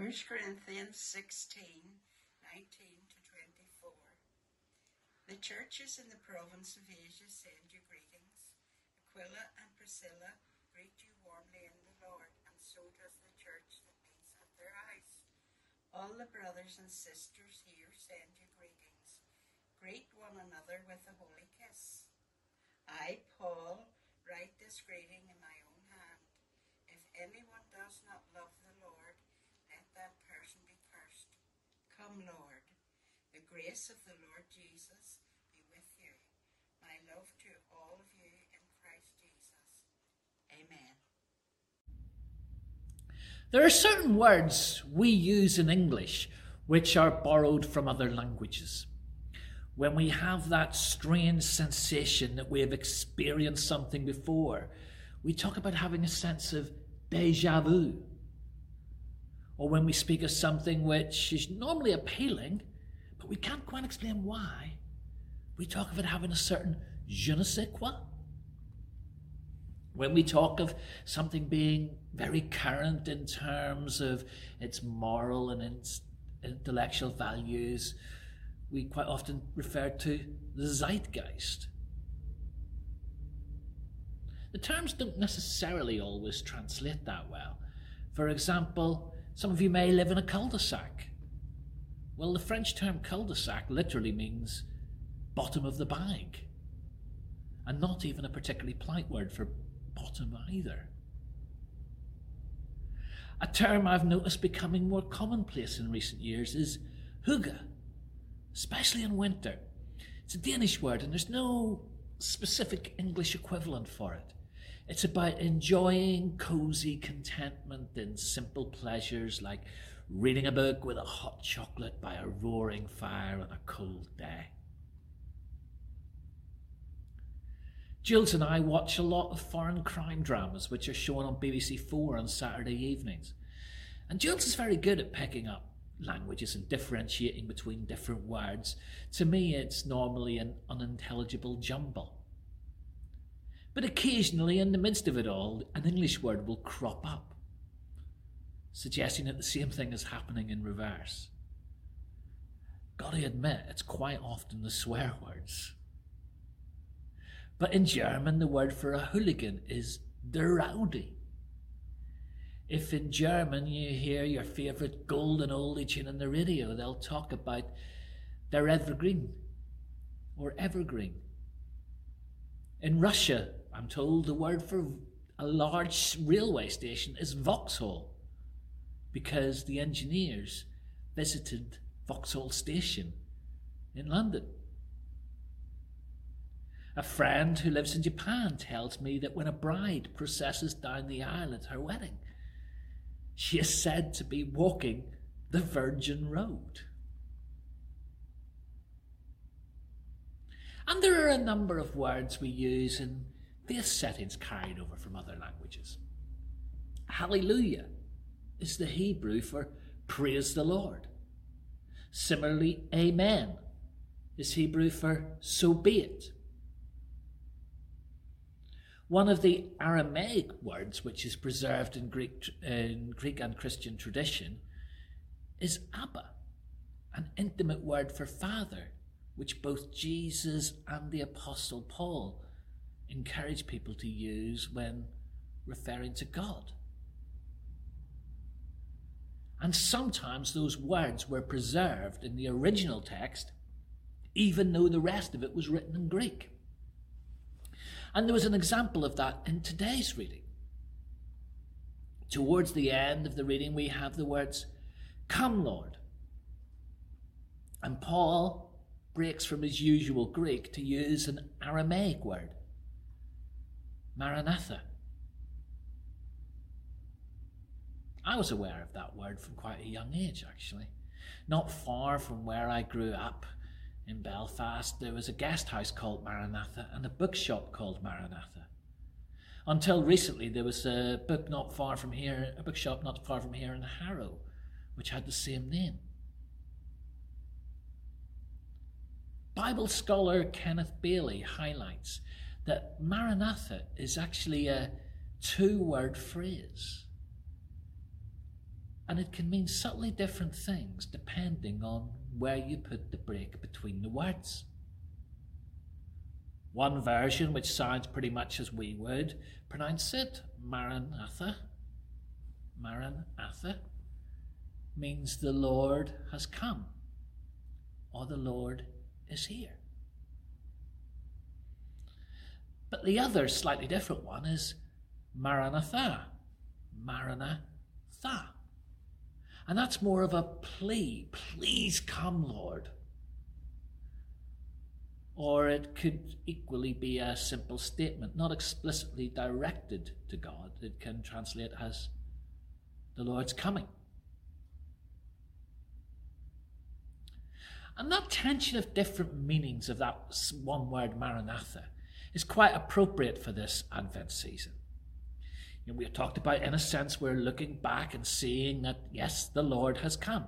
1 Corinthians 16 19 to 24. The churches in the province of Asia send you greetings. Aquila and Priscilla greet you warmly in the Lord, and so does the church that meets at their house. All the brothers and sisters here send you greetings. Greet one another with a holy kiss. I, Paul, write this greeting in my own hand. If anyone does not love the Lord, let that person be cursed. Lord. The grace of the Lord Jesus be with you. My love to all of you in Christ Jesus. Amen. There are certain words we use in English which are borrowed from other languages. When we have that strange sensation that we have experienced something before, we talk about having a sense of deja vu. Or when we speak of something which is normally appealing, but we can't quite explain why, we talk of it having a certain je ne sais quoi. When we talk of something being very current in terms of its moral and intellectual values, we quite often refer to the zeitgeist. The terms don't necessarily always translate that well. For example, some of you may live in a cul de sac. Well, the French term cul de sac literally means bottom of the bag, and not even a particularly polite word for bottom either. A term I've noticed becoming more commonplace in recent years is hygge, especially in winter. It's a Danish word and there's no specific English equivalent for it. It's about enjoying cozy contentment in simple pleasures like reading a book with a hot chocolate by a roaring fire on a cold day. Jules and I watch a lot of foreign crime dramas which are shown on BBC Four on Saturday evenings. And Jules is very good at picking up languages and differentiating between different words. To me, it's normally an unintelligible jumble. But occasionally, in the midst of it all, an English word will crop up, suggesting that the same thing is happening in reverse. Gotta admit, it's quite often the swear words. But in German, the word for a hooligan is der Rowdy. If in German you hear your favourite golden oldie tune on the radio, they'll talk about their evergreen or evergreen. In Russia, I'm told the word for a large railway station is Vauxhall because the engineers visited Vauxhall Station in London. A friend who lives in Japan tells me that when a bride processes down the aisle at her wedding, she is said to be walking the Virgin Road. And there are a number of words we use in faith settings carried over from other languages. Hallelujah is the Hebrew for praise the Lord. Similarly, Amen is Hebrew for so be it. One of the Aramaic words which is preserved in Greek, in Greek and Christian tradition is Abba, an intimate word for father, which both Jesus and the Apostle Paul encourage people to use when referring to God. And sometimes those words were preserved in the original text, even though the rest of it was written in Greek. And there was an example of that in today's reading. Towards the end of the reading, we have the words, Come, Lord. And Paul breaks from his usual Greek to use an Aramaic word, Maranatha. I was aware of that word from quite a young age, actually. Not far from where I grew up in Belfast, there was a guest house called Maranatha and a bookshop called Maranatha. Until recently, there was a book not far from here, a bookshop not far from here in Harrow, which had the same name. Bible scholar Kenneth Bailey highlights that Maranatha is actually a two word phrase. And it can mean subtly different things depending on where you put the break between the words. One version, which sounds pretty much as we would pronounce it, Maranatha, Maranatha, means the Lord has come or the Lord is here. But the other, slightly different one is Maranatha, Maranatha. And that's more of a plea. Please come, Lord. Or it could equally be a simple statement, not explicitly directed to God. It can translate as, The Lord's coming. And that tension of different meanings of that one word, Maranatha, is quite appropriate for this Advent season. You know, we talked about, in a sense, we're looking back and seeing that, yes, the Lord has come.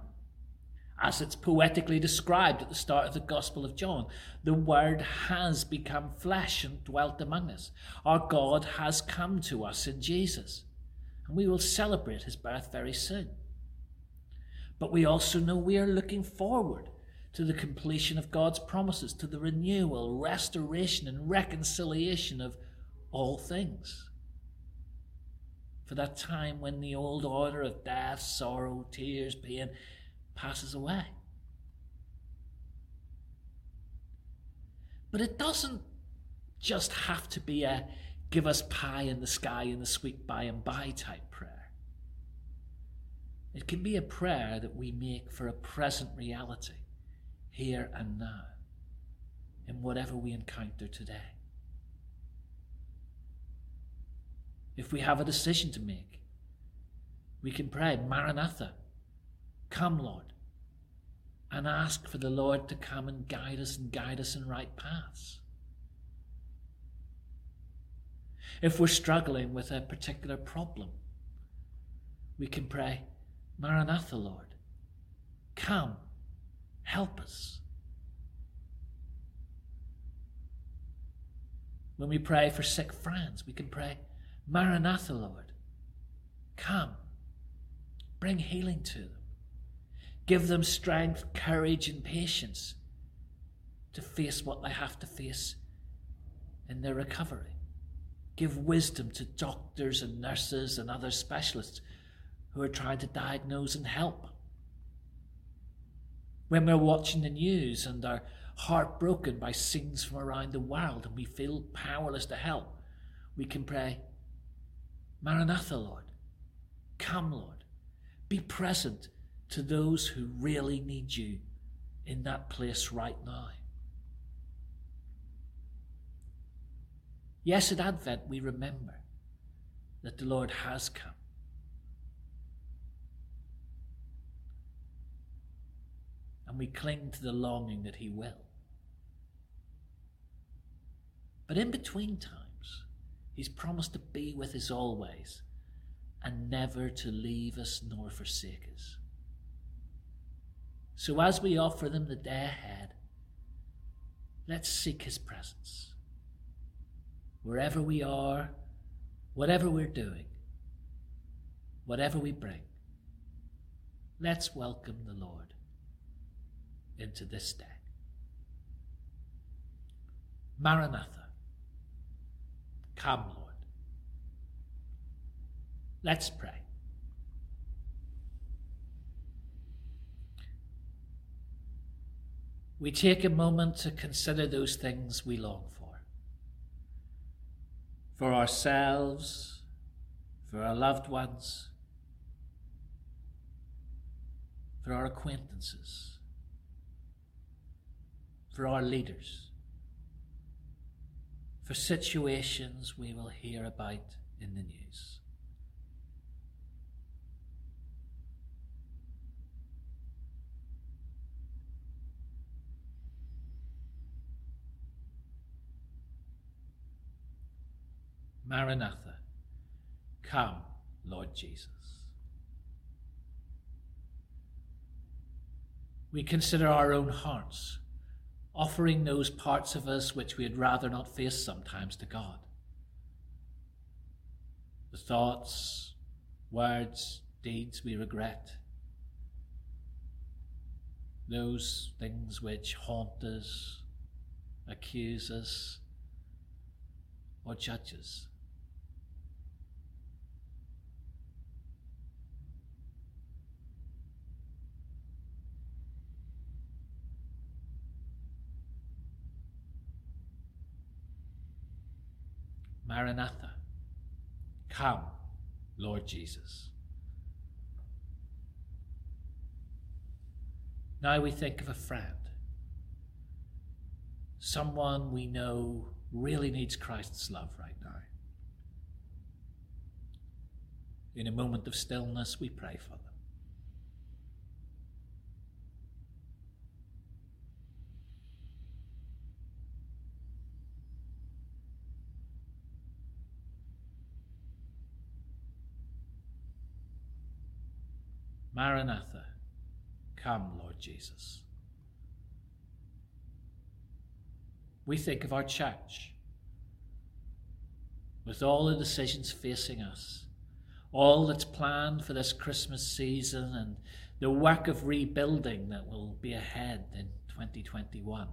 As it's poetically described at the start of the Gospel of John, the Word has become flesh and dwelt among us. Our God has come to us in Jesus. And we will celebrate his birth very soon. But we also know we are looking forward to the completion of God's promises, to the renewal, restoration, and reconciliation of all things. For that time when the old order of death, sorrow, tears, pain passes away. But it doesn't just have to be a give us pie in the sky in the sweet by and by type prayer. It can be a prayer that we make for a present reality here and now, in whatever we encounter today. If we have a decision to make, we can pray, Maranatha, come, Lord, and ask for the Lord to come and guide us and guide us in right paths. If we're struggling with a particular problem, we can pray, Maranatha, Lord, come Help us. When we pray for sick friends, we can pray, Maranatha, Lord. Come. Bring healing to them. Give them strength, courage, and patience to face what they have to face in their recovery. Give wisdom to doctors and nurses and other specialists who are trying to diagnose and help when we're watching the news and are heartbroken by scenes from around the world and we feel powerless to help, we can pray, Maranatha, Lord. Come, Lord. Be present to those who really need you in that place right now. Yes, at Advent we remember that the Lord has come. We cling to the longing that He will. But in between times, He's promised to be with us always and never to leave us nor forsake us. So as we offer them the day ahead, let's seek His presence. Wherever we are, whatever we're doing, whatever we bring, let's welcome the Lord into this day. Maranatha, come, Lord. Let's pray. We take a moment to consider those things we long for. For ourselves, for our loved ones, for our acquaintances for our leaders, for situations we will hear about in the news. Maranatha, come, Lord Jesus. We consider our own hearts offering those parts of us which we'd rather not face sometimes to God. The thoughts, words, deeds we regret, those things which haunt us, accuse us, or judge us. Maranatha, come, Lord Jesus. Now we think of a friend, someone we know really needs Christ's love right now. In a moment of stillness, we pray for them. Maranatha, come, Lord Jesus. We think of our church with all the decisions facing us, all that's planned for this Christmas season, and the work of rebuilding that will be ahead in 2021.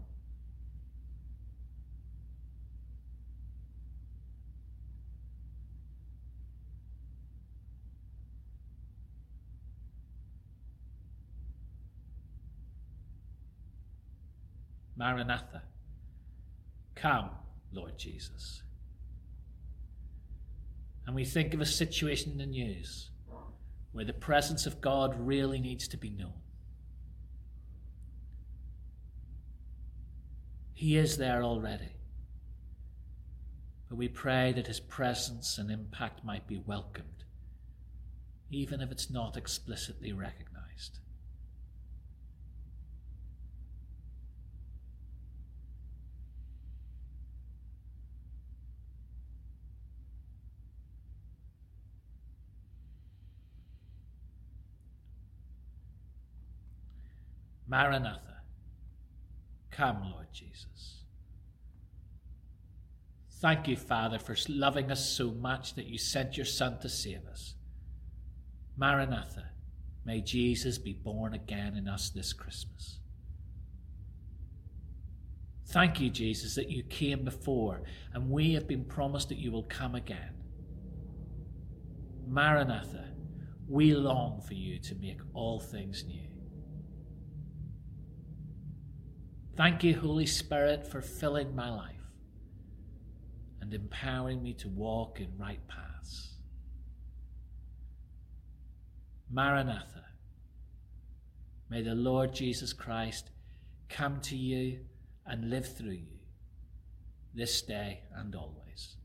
Maranatha. Come, Lord Jesus. And we think of a situation in the news where the presence of God really needs to be known. He is there already. But we pray that his presence and impact might be welcomed, even if it's not explicitly recognized. Maranatha. Come, Lord Jesus. Thank you, Father, for loving us so much that you sent your Son to save us. Maranatha. May Jesus be born again in us this Christmas. Thank you, Jesus, that you came before and we have been promised that you will come again. Maranatha, we long for you to make all things new. Thank you, Holy Spirit, for filling my life and empowering me to walk in right paths. Maranatha, may the Lord Jesus Christ come to you and live through you this day and always.